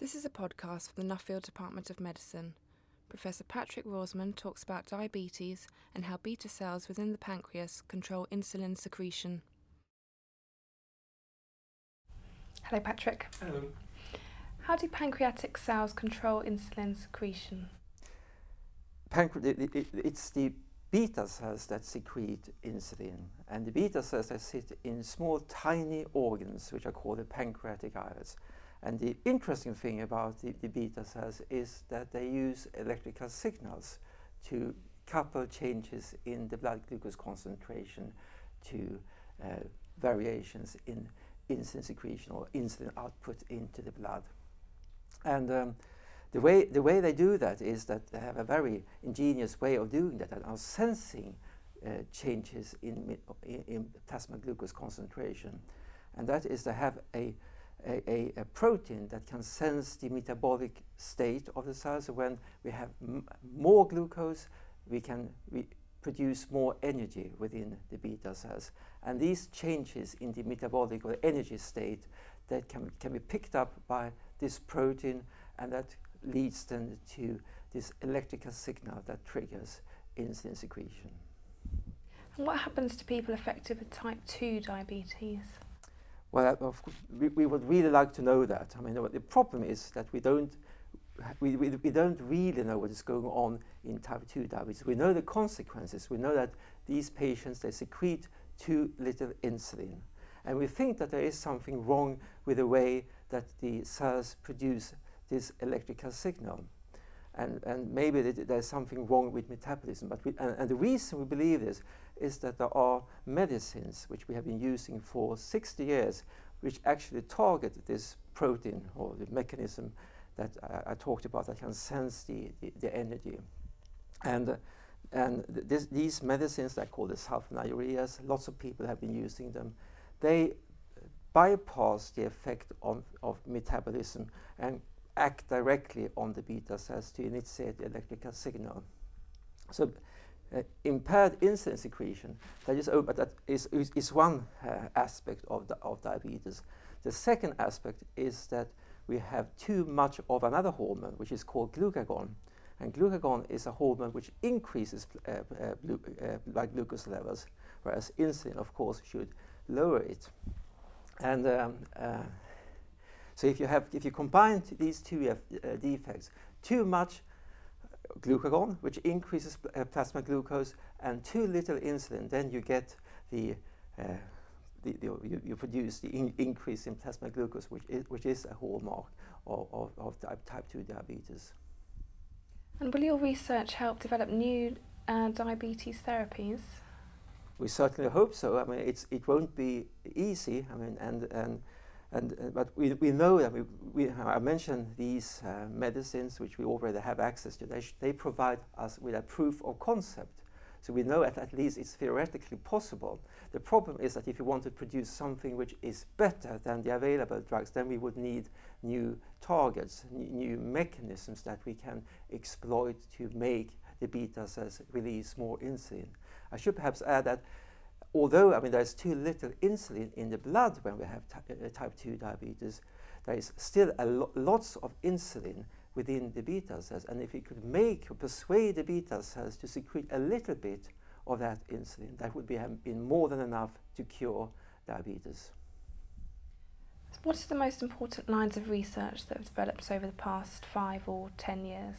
This is a podcast from the Nuffield Department of Medicine. Professor Patrik Rorsman talks about diabetes and how beta cells within the pancreas control insulin secretion. Hello, Patrik. Hello. How do pancreatic cells control insulin secretion? Pancre- it, it, it's the beta cells that secrete insulin, and the beta cells that sit in small, tiny organs, which are called the pancreatic islets. And the interesting thing about the, the, beta cells is that they use electrical signals to couple changes in the blood glucose concentration to uh, variations in insulin secretion or insulin output into the blood. And um, the, way, the way they do that is that they have a very ingenious way of doing that and are sensing uh, changes in, in, in plasma glucose concentration. And that is to have a a, a, a, protein that can sense the metabolic state of the cells. So when we have more glucose, we can we produce more energy within the beta cells. And these changes in the metabolic or energy state that can, can be picked up by this protein and that leads then to this electrical signal that triggers insulin secretion. And what happens to people affected with type 2 diabetes? Well, uh, of course, we, we would really like to know that. I mean, the problem is that we don't, we, we, we don't really know what is going on in type 2 diabetes. We know the consequences. We know that these patients, they secrete too little insulin. And we think that there is something wrong with the way that the cells produce this electrical signal. And, and maybe there's something wrong with metabolism. But we, and, and the reason we believe this is that there are medicines which we have been using for 60 years which actually target this protein or the mechanism that I, I talked about that can sense the, the, the energy. And, and this, these medicines that are called the sulfonylureas, lots of people have been using them. They bypass the effect on, of metabolism and act directly on the beta cells to initiate the electrical signal. So uh, impaired insulin secretion, that is, oh, that is, is, is one uh, aspect of, the, of diabetes. The second aspect is that we have too much of another hormone, which is called glucagon. And glucagon is a hormone which increases uh, uh uh, blood glucose levels, whereas insulin, of course, should lower it. And um, uh, so if you, have, if you combine these two defects, too much glucagon, which increases uh, plasma glucose, and too little insulin, then you get the, uh, the, the you, you, produce the in increase in plasma glucose, which is, which is a hallmark of, of, of type, type 2 diabetes. And will your research help develop new uh, diabetes therapies? We certainly hope so. I mean, it's, it won't be easy. I mean, and, and and, uh, but we, we know that we, we, I mentioned these uh, medicines which we already have access to. They, they provide us with a proof of concept. So we know that at least it's theoretically possible. The problem is that if you want to produce something which is better than the available drugs, then we would need new targets, new mechanisms that we can exploit to make the beta cells release more insulin. I should perhaps add that although I mean there's too little insulin in the blood when we have uh, type 2 diabetes, there is still a lo lots of insulin within the beta cells. And if we could make or persuade the beta cells to secrete a little bit of that insulin, that would be have been more than enough to cure diabetes. What are the most important lines of research that have developed over the past five or ten years?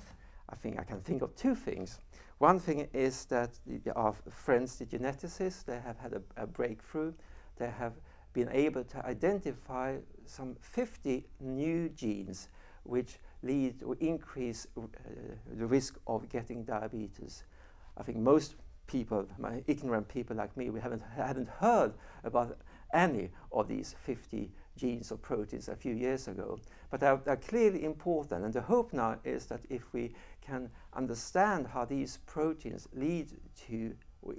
I think I can think of two things. One thing is that the, our friends, the geneticists, they have had a, a, breakthrough. They have been able to identify some 50 new genes which lead or increase uh, the risk of getting diabetes. I think most people, my ignorant people like me, we haven't hadn't heard about any of these 50 genes or proteins a few years ago. But they're, they're, clearly important, and the hope now is that if we can understand how these proteins lead to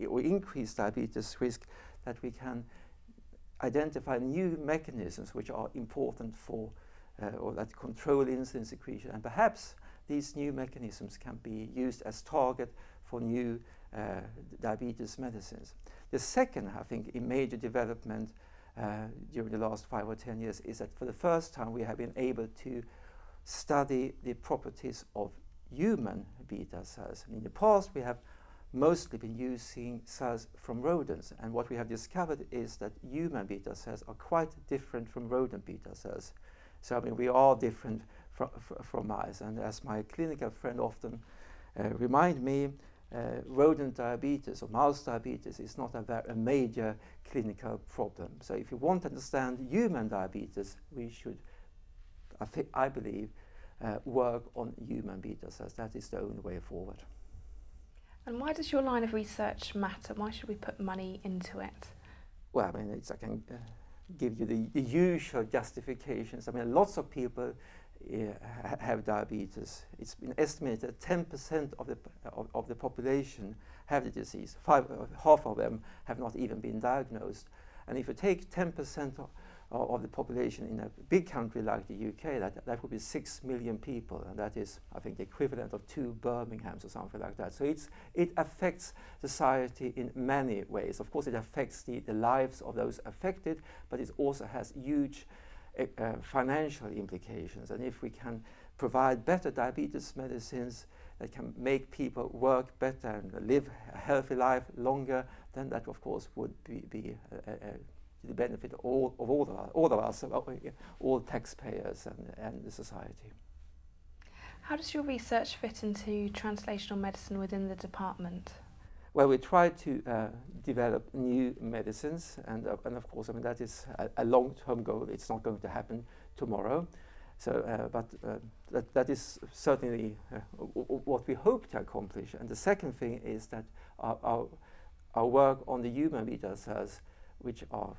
or increase diabetes risk, that we can identify new mechanisms which are important for uh, or that control insulin secretion, and perhaps these new mechanisms can be used as target for new uh, diabetes medicines. The second, I think, major development uh, during the last five or ten years is that for the first time we have been able to study the properties of human beta cells. In the past, we have mostly been using cells from rodents, and what we have discovered is that human beta cells are quite different from rodent beta cells. So, I mean, we are different fr fr from mice, and as my clinical friend often uh, remind me, rodent diabetes or mouse diabetes is not a, a, major clinical problem. So if you want to understand human diabetes, we should, I, I believe, uh, work on human beta cells. That is the only way forward. And why does your line of research matter? Why should we put money into it? Well, I mean, I can uh, give you the, the, usual justifications. I mean, lots of people have diabetes. It's been estimated that 10% of the, of, of, the population have the disease. Five, half of them have not even been diagnosed. And if you take 10% of, of the population in a big country like the UK, that, that would be 6 million people, and that is, I think, the equivalent of two Birminghams or something like that. So it's, it affects society in many ways. Of course, it affects the, the lives of those affected, but it also has huge uh, uh financial implications. And if we can provide better diabetes medicines that can make people work better and live a healthy life longer, then that, of course, would be, be a, to the benefit all of, all of, us, all of us, all taxpayers and, and the society. How does your research fit into translational medicine within the department? Well, we try to uh, develop new medicines, and, uh, and of course, I mean, that is a, a long-term goal. It's not going to happen tomorrow. So, uh, but uh, that, that is certainly uh, what we hope to accomplish. And the second thing is that our, our, our work on the human beta cells, which are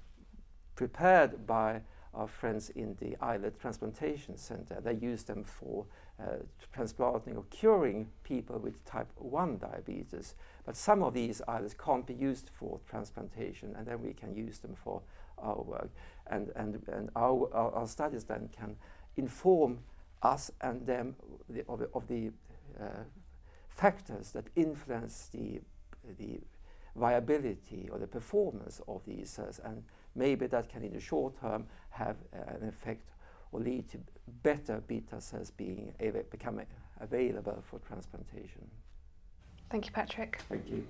prepared by our friends in the islet transplantation center. They use them for uh, transplanting or curing people with type 1 diabetes. But some of these islets can't be used for transplantation, and then we can use them for our work. And, and, and our, our, our studies then can inform us and them the, of the, of the uh, factors that influence the, the viability or the performance of these cells. And maybe that can in the short term have uh, an effect or lead to better beta cells being become available for transplantation. Thank you, Patrik. Thank you.